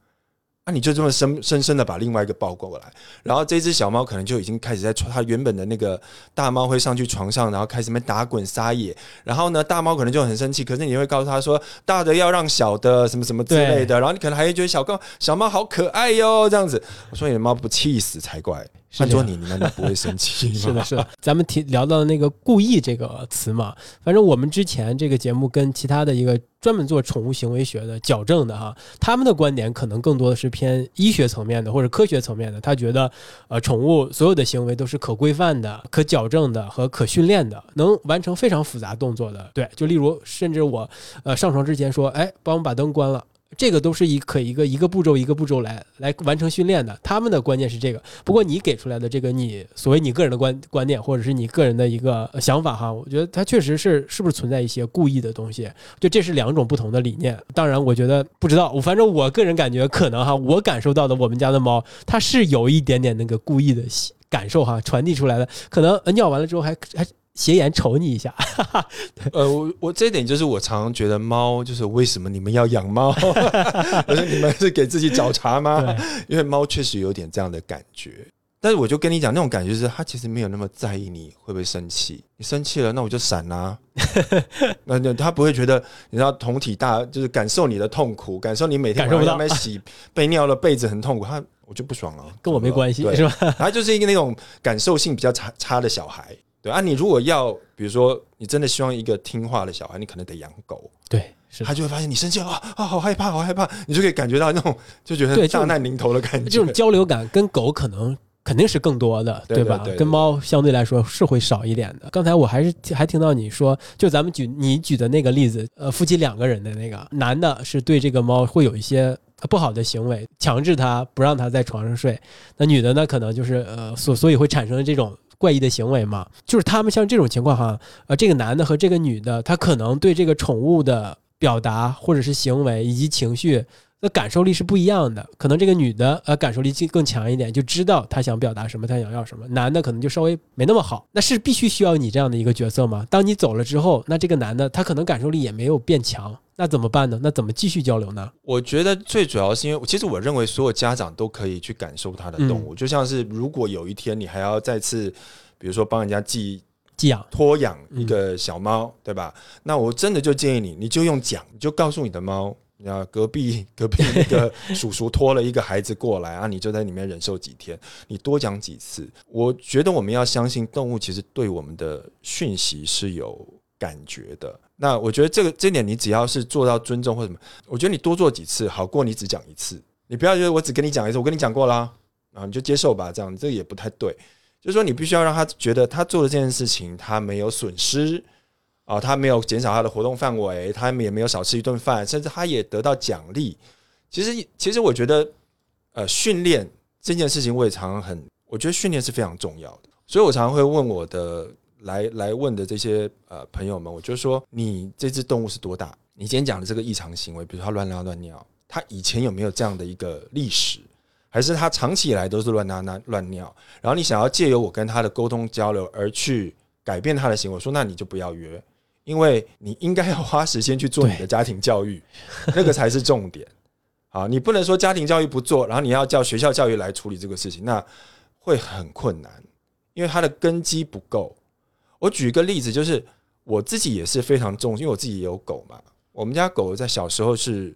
那你就这么深深深的把另外一个抱过来，然后这只小猫可能就已经开始在它原本的那个大猫会上去床上，然后开始在打滚撒野，然后呢大猫可能就很生气，可是你会告诉他说大的要让小的什么什么之类的，然后你可能还会觉得小猫小猫好可爱哟这样子，我说你的猫不气死才怪。换做你，你难道不会生气？*laughs* 是的，是的。咱们提聊到那个“故意”这个词嘛，反正我们之前这个节目跟其他的一个专门做宠物行为学的矫正的哈，他们的观点可能更多的是偏医学层面的或者科学层面的。他觉得，呃，宠物所有的行为都是可规范的、可矫正的和可训练的，能完成非常复杂动作的。对，就例如，甚至我呃上床之前说，哎，帮我把灯关了。这个都是一可一个一个步骤一个步骤来来完成训练的，他们的观念是这个。不过你给出来的这个你所谓你个人的观观点或者是你个人的一个想法哈，我觉得它确实是是不是存在一些故意的东西？就这是两种不同的理念。当然，我觉得不知道，我反正我个人感觉可能哈，我感受到的我们家的猫它是有一点点那个故意的感受哈，传递出来的，可能尿完了之后还还。斜眼瞅你一下，哈哈呃，我我这一点就是我常常觉得猫就是为什么你们要养猫？我说你们是给自己找茬吗？因为猫确实有点这样的感觉，但是我就跟你讲，那种感觉是它其实没有那么在意你会不会生气，你生气了那我就闪啊，那那它不会觉得你知道同体大就是感受你的痛苦，感受你每天晚上在洗被尿的被子很痛苦，它我就不爽了，跟我没关系是吧？它就是一个那种感受性比较差差的小孩。对啊，你如果要，比如说，你真的希望一个听话的小孩，你可能得养狗。对，他就会发现你生气了啊啊，好害怕，好害怕，你就可以感觉到那种就觉得大难临头的感觉。这种交流感跟狗可能肯定是更多的，对吧？跟猫相对来说是会少一点的。刚才我还是还听到你说，就咱们举你举的那个例子，呃，夫妻两个人的那个男的是对这个猫会有一些不好的行为，强制他不让他在床上睡。那女的呢，可能就是呃，所所以会产生这种。怪异的行为嘛，就是他们像这种情况哈，呃，这个男的和这个女的，他可能对这个宠物的表达或者是行为以及情绪的感受力是不一样的。可能这个女的呃感受力更更强一点，就知道她想表达什么，她想要什么。男的可能就稍微没那么好。那是必须需要你这样的一个角色吗？当你走了之后，那这个男的他可能感受力也没有变强，那怎么办呢？那怎么继续交流呢？我觉得最主要是因为，其实我认为所有家长都可以去感受他的动物，就像是如果有一天你还要再次。比如说帮人家寄寄养托养一个小猫，对吧？那我真的就建议你，你就用讲，你就告诉你的猫，啊隔壁 *laughs* 隔壁那个叔叔拖了一个孩子过来啊，你就在里面忍受几天，*laughs* 你多讲几次。我觉得我们要相信动物其实对我们的讯息是有感觉的。那我觉得这个这点你只要是做到尊重或什么，我觉得你多做几次好过你只讲一次。你不要觉得我只跟你讲一次，我跟你讲过啦。啊，你就接受吧，这样这也不太对。就是说，你必须要让他觉得他做的这件事情他没有损失啊，他没有减少他的活动范围，他也没有少吃一顿饭，甚至他也得到奖励。其实，其实我觉得，呃，训练这件事情我也常常很，我觉得训练是非常重要的。所以我常常会问我的来来问的这些呃朋友们，我就说，你这只动物是多大？你今天讲的这个异常行为，比如说乱尿乱尿，它以前有没有这样的一个历史？还是它长期以来都是乱拉拉乱尿？然后你想要借由我跟它的沟通交流而去改变它的行为，说那你就不要约，因为你应该要花时间去做你的家庭教育，*laughs* 那个才是重点。啊，你不能说家庭教育不做，然后你要叫学校教育来处理这个事情，那会很困难，因为它的根基不够。我举一个例子，就是我自己也是非常重，因为我自己也有狗嘛。我们家狗在小时候是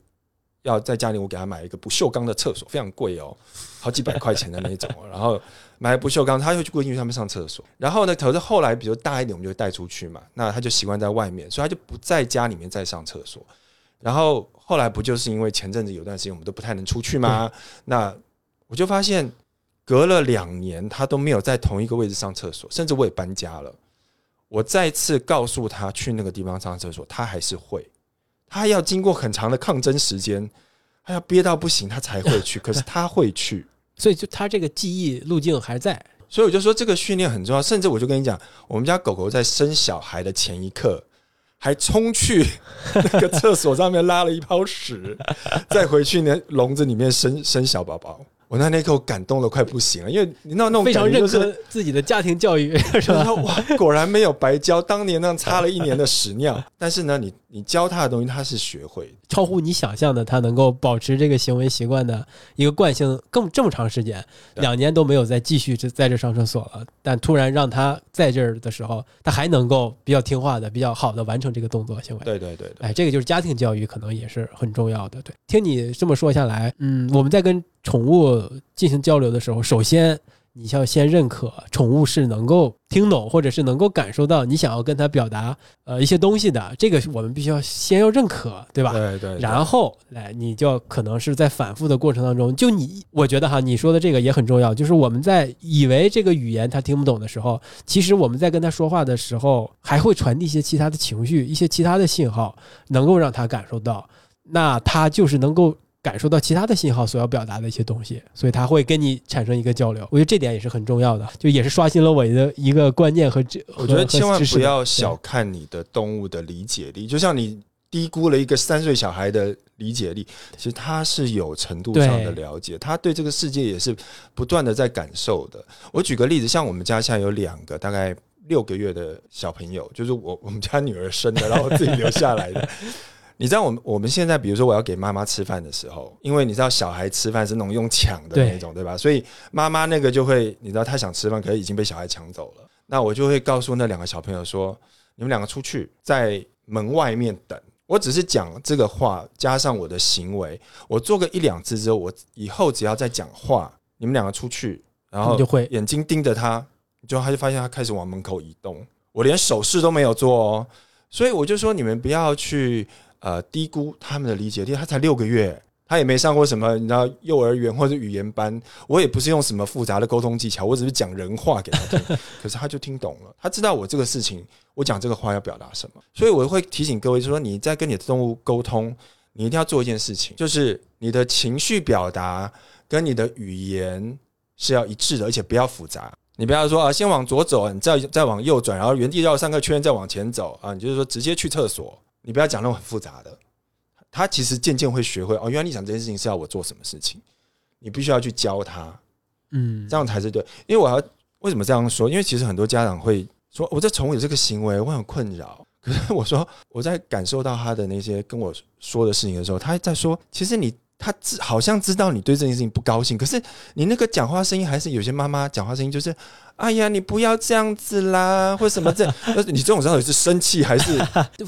要在家里，我给它买一个不锈钢的厕所，非常贵哦，好几百块钱的那种。然后买不锈钢，他就去规定他们上厕所。然后呢，可是后来比如大一点，我们就带出去嘛，那他就习惯在外面，所以他就不在家里面再上厕所。然后后来不就是因为前阵子有段时间我们都不太能出去吗？那我就发现隔了两年他都没有在同一个位置上厕所，甚至我也搬家了。我再次告诉他去那个地方上厕所，他还是会，他要经过很长的抗争时间，他要憋到不行他才会去，可是他会去，所以就它这个记忆路径还在。所以我就说这个训练很重要，甚至我就跟你讲，我们家狗狗在生小孩的前一刻。还冲去那个厕所上面拉了一泡屎，*laughs* 再回去那笼子里面生生小宝宝。我那那刻我感动的快不行了，因为你那那种非常认可自己的家庭教育，是吧？*laughs* 哇，果然没有白教，当年那样擦了一年的屎尿。但是呢，你你教他的东西，他是学会超乎你想象的，他能够保持这个行为习惯的一个惯性更这么长时间，两年都没有再继续这在这上厕所了。但突然让他在这儿的时候，他还能够比较听话的、比较好的完成这个动作行为。对对对，哎，这个就是家庭教育，可能也是很重要的。对，听你这么说下来，嗯，我们在跟。宠物进行交流的时候，首先你要先认可宠物是能够听懂，或者是能够感受到你想要跟它表达呃一些东西的。这个我们必须要先要认可，对吧？对对。然后来，你就可能是在反复的过程当中，就你我觉得哈，你说的这个也很重要，就是我们在以为这个语言它听不懂的时候，其实我们在跟它说话的时候，还会传递一些其他的情绪，一些其他的信号，能够让它感受到，那它就是能够。感受到其他的信号所要表达的一些东西，所以他会跟你产生一个交流。我觉得这点也是很重要的，就也是刷新了我的一个观念和这。我觉得千万不要小看你的动物的理解力，就像你低估了一个三岁小孩的理解力，其实他是有程度上的了解，他对这个世界也是不断的在感受的。我举个例子，像我们家现在有两个大概六个月的小朋友，就是我我们家女儿生的，然后自己留下来的。*laughs* 你知道我们我们现在，比如说我要给妈妈吃饭的时候，因为你知道小孩吃饭是那种用抢的那种，对吧？所以妈妈那个就会，你知道她想吃饭，可是已经被小孩抢走了。那我就会告诉那两个小朋友说：“你们两个出去，在门外面等。我只是讲这个话，加上我的行为，我做个一两次之后，我以后只要再讲话，你们两个出去，然后就会眼睛盯着他，就他就发现他开始往门口移动，我连手势都没有做哦。所以我就说，你们不要去。呃，低估他们的理解力。他才六个月，他也没上过什么，你知道幼儿园或者语言班。我也不是用什么复杂的沟通技巧，我只是讲人话给他听。*laughs* 可是他就听懂了，他知道我这个事情，我讲这个话要表达什么。所以我会提醒各位，就说你在跟你的动物沟通，你一定要做一件事情，就是你的情绪表达跟你的语言是要一致的，而且不要复杂。你不要说啊，先往左走，你再再往右转，然后原地绕三个圈，再往前走啊。你就是说直接去厕所。你不要讲那种很复杂的，他其实渐渐会学会哦。原来你讲这件事情是要我做什么事情，你必须要去教他，嗯，这样才是对。因为我要为什么这样说？因为其实很多家长会说，我在宠物有这个行为，我很困扰。可是我说我在感受到他的那些跟我说的事情的时候，他在说，其实你。他知好像知道你对这件事情不高兴，可是你那个讲话声音还是有些妈妈讲话声音就是，哎呀，你不要这样子啦，或什么这，*laughs* 你这种到底是生气还是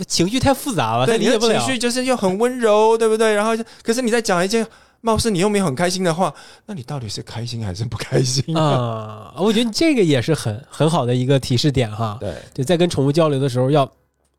情绪太复杂了？对，你的情绪就是又很温柔，对不对？然后，可是你在讲一件貌似你又没有很开心的话，那你到底是开心还是不开心啊？我觉得这个也是很很好的一个提示点哈。对，就在跟宠物交流的时候要。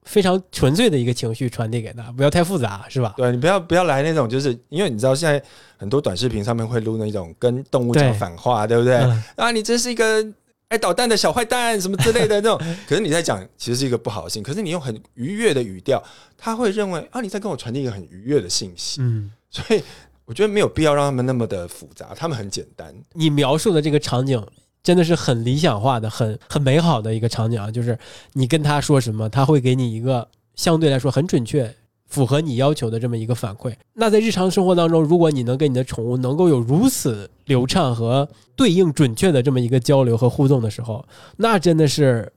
非常纯粹的一个情绪传递给他，不要太复杂，是吧？对你不要不要来那种，就是因为你知道现在很多短视频上面会录那种跟动物讲反话，对不对？嗯啊，你真是一个爱捣蛋的小坏蛋，什么之类的那种。可是你在讲，其实是一个不好的事情。可是你用很愉悦的语调，他会认为啊，你在跟我传递一个很愉悦的信息。嗯，所以我觉得没有必要让他们那么的复杂，他们很简单。你描述的这个场景真的是很理想化的、很很美好的一个场景啊！就是你跟他说什么，他会给你一个相对来说很准确、符合你要求的这么一个反馈。那在日常生活当中，如果你能跟你的宠物能够有如此流畅和对应准确的这么一个交流和互动的时候，那真的是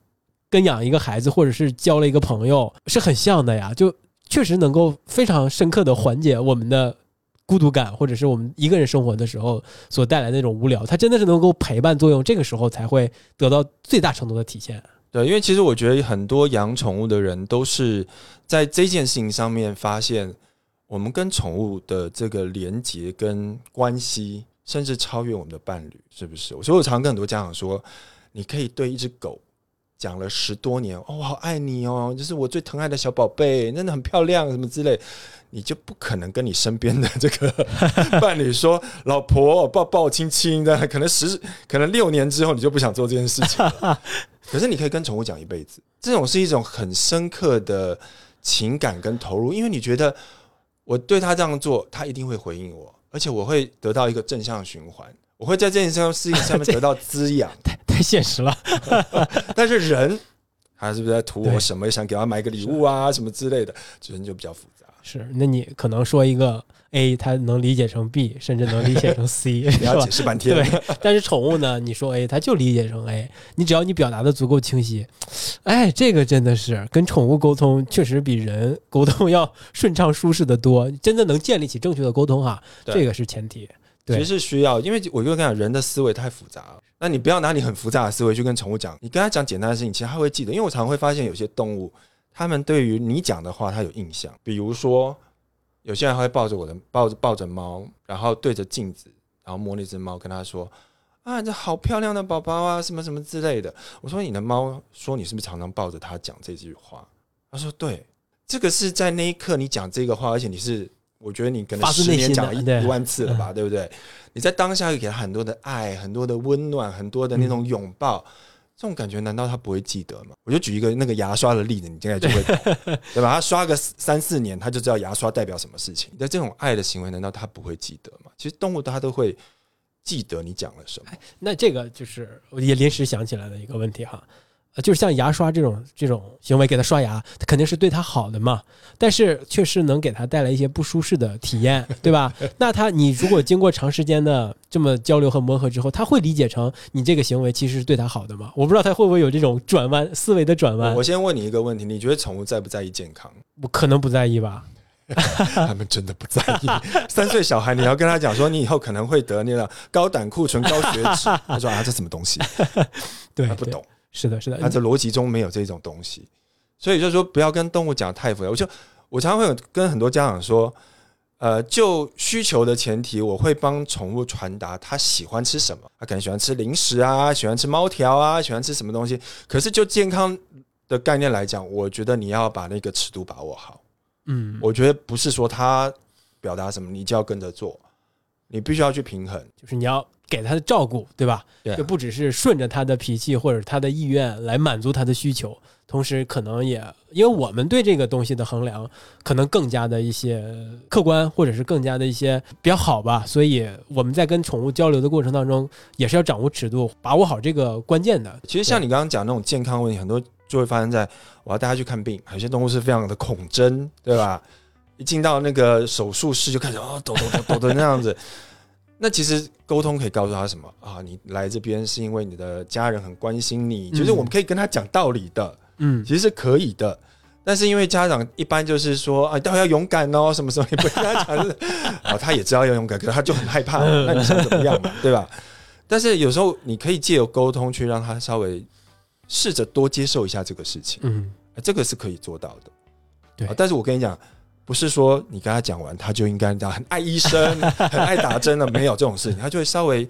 跟养一个孩子或者是交了一个朋友是很像的呀！就确实能够非常深刻的缓解我们的孤独感，或者是我们一个人生活的时候所带来的那种无聊，它真的是能够陪伴作用，这个时候才会得到最大程度的体现。对，因为其实我觉得很多养宠物的人都是在这件事情上面发现，我们跟宠物的这个连接跟关系，甚至超越我们的伴侣，是不是？所以我常跟很多家长说，你可以对一只狗讲了十多年，哦，我好爱你哦，就是我最疼爱的小宝贝，真的很漂亮，什么之类。你就不可能跟你身边的这个 *laughs* 伴侣说，老婆抱抱亲亲的，可能十可能六年之后你就不想做这件事情。*laughs* 可是你可以跟宠物讲一辈子，这种是一种很深刻的情感跟投入，因为你觉得我对他这样做，他一定会回应我，而且我会得到一个正向循环，我会在这件事情上 *laughs* 面得到滋养。太太现实了，*laughs* 但是人，他是不是在图我什么？想给他买个礼物啊，什么之类的，人就比较复杂。是，那你可能说一个 A，他能理解成 B，甚至能理解成 C，*laughs* 你要解？释半天。对，但是宠物呢？你说 A，它就理解成 A。你只要你表达的足够清晰，哎，这个真的是跟宠物沟通，确实比人沟通要顺畅舒适的多。真的能建立起正确的沟通哈，对这个是前提。其实是需要，因为我就跟你讲，人的思维太复杂了。那你不要拿你很复杂的思维去跟宠物讲，你跟他讲简单的事情，其实他会记得。因为我常常会发现有些动物，他们对于你讲的话，他有印象。比如说，有些人会抱着我的抱着 *laughs* 抱着猫，然后对着镜子，然后摸那只猫，跟他说：“啊，这好漂亮的宝宝啊，什么什么之类的。”我说：“你的猫说你是不是常常抱着它讲这句话？”他说：“对，这个是在那一刻你讲这个话，而且你是。”我觉得你可能十年讲了一一万次了吧，对不对？你在当下会给他很多的爱、很多的温暖、很多的那种拥抱，这种感觉难道他不会记得吗？我就举一个那个牙刷的例子，你现在就会懂，*laughs* 对吧？他刷个三四年，他就知道牙刷代表什么事情。那这种爱的行为，难道他不会记得吗？其实动物它都会记得你讲了什么。那这个就是我也临时想起来的一个问题哈，呃，就是像牙刷这种这种行为，给他刷牙，它肯定是对他好的嘛，但是确实能给他带来一些不舒适的体验，对吧？那他你如果经过长时间的这么交流和磨合之后，他会理解成你这个行为其实是对他好的吗？我不知道他会不会有这种转弯思维的转弯我，先问你一个问题：你觉得宠物在不在意健康？我可能不在意吧。*laughs* 他们真的不在意。三岁小孩，你要跟他讲说，你以后可能会得那个高胆固醇、高血脂，*laughs* 他说啊，这什么东西？对他不懂。是的，是的，他这逻辑中没有这种东西，所以就是说不要跟动物讲太复杂。我就我常常会有跟很多家长说，呃，就需求的前提，我会帮宠物传达他喜欢吃什么，他可能喜欢吃零食啊，喜欢吃猫条啊，喜欢吃什么东西。可是就健康的概念来讲，我觉得你要把那个尺度把握好。嗯，我觉得不是说他表达什么你就要跟着做，你必须要去平衡。就是你要给他的照顾，对吧？对啊就不只是顺着他的脾气或者他的意愿来满足他的需求，同时可能也因为我们对这个东西的衡量可能更加的一些客观，或者是更加的一些比较好吧，所以我们在跟宠物交流的过程当中，也是要掌握尺度，把握好这个关键的。其实像你刚刚讲那种健康问题，很多就会发生在我要带它去看病，有些动物是非常的恐针，对吧？一进到那个手术室就开始哦抖抖抖抖的那样子。那其实沟通可以告诉他什么啊？你来这边是因为你的家人很关心你，就是我们可以跟他讲道理的，嗯，其实是可以的。但是因为家长一般就是说啊，待会要勇敢哦，什么什么你不跟他讲是啊，*laughs* 他也知道要勇敢，可是他就很害怕，*laughs* 那你想怎么样嘛，对吧？但是有时候你可以借由沟通去让他稍微试着多接受一下这个事情，嗯，啊这个是可以做到的。对啊但是我跟你讲，不是说你跟他讲完，他就应该很爱医生、很爱打针了，没有这种事情，他就会稍微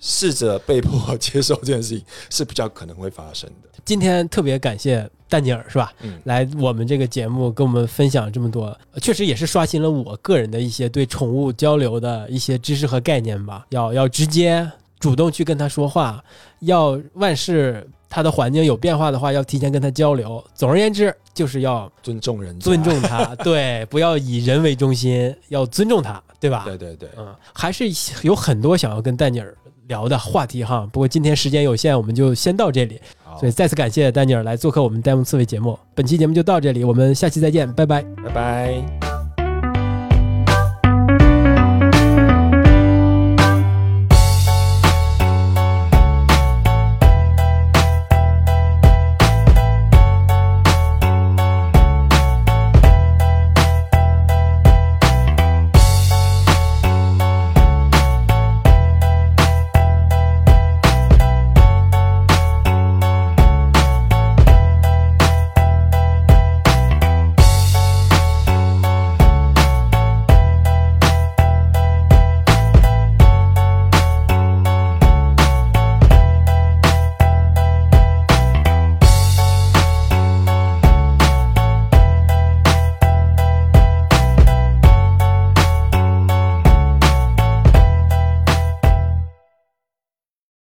试着被迫接受这件事情是比较可能会发生的。今天特别感谢丹尼尔是吧？嗯，来我们这个节目跟我们分享这么多，确实也是刷新了我个人的一些对宠物交流的一些知识和概念吧。要要直接主动去跟他说话，要万事他的环境有变化的话，要提前跟他交流。总而言之，就是要尊重人，尊重他，*laughs* 对，不要以人为中心，要尊重他，对吧？对对对，嗯，还是有很多想要跟丹尼尔聊的话题哈。不过今天时间有限，我们就先到这里。所以，再次感谢丹尼尔来做客我们呆萌刺猬节目。本期节目就到这里，我们下期再见，拜拜。拜拜。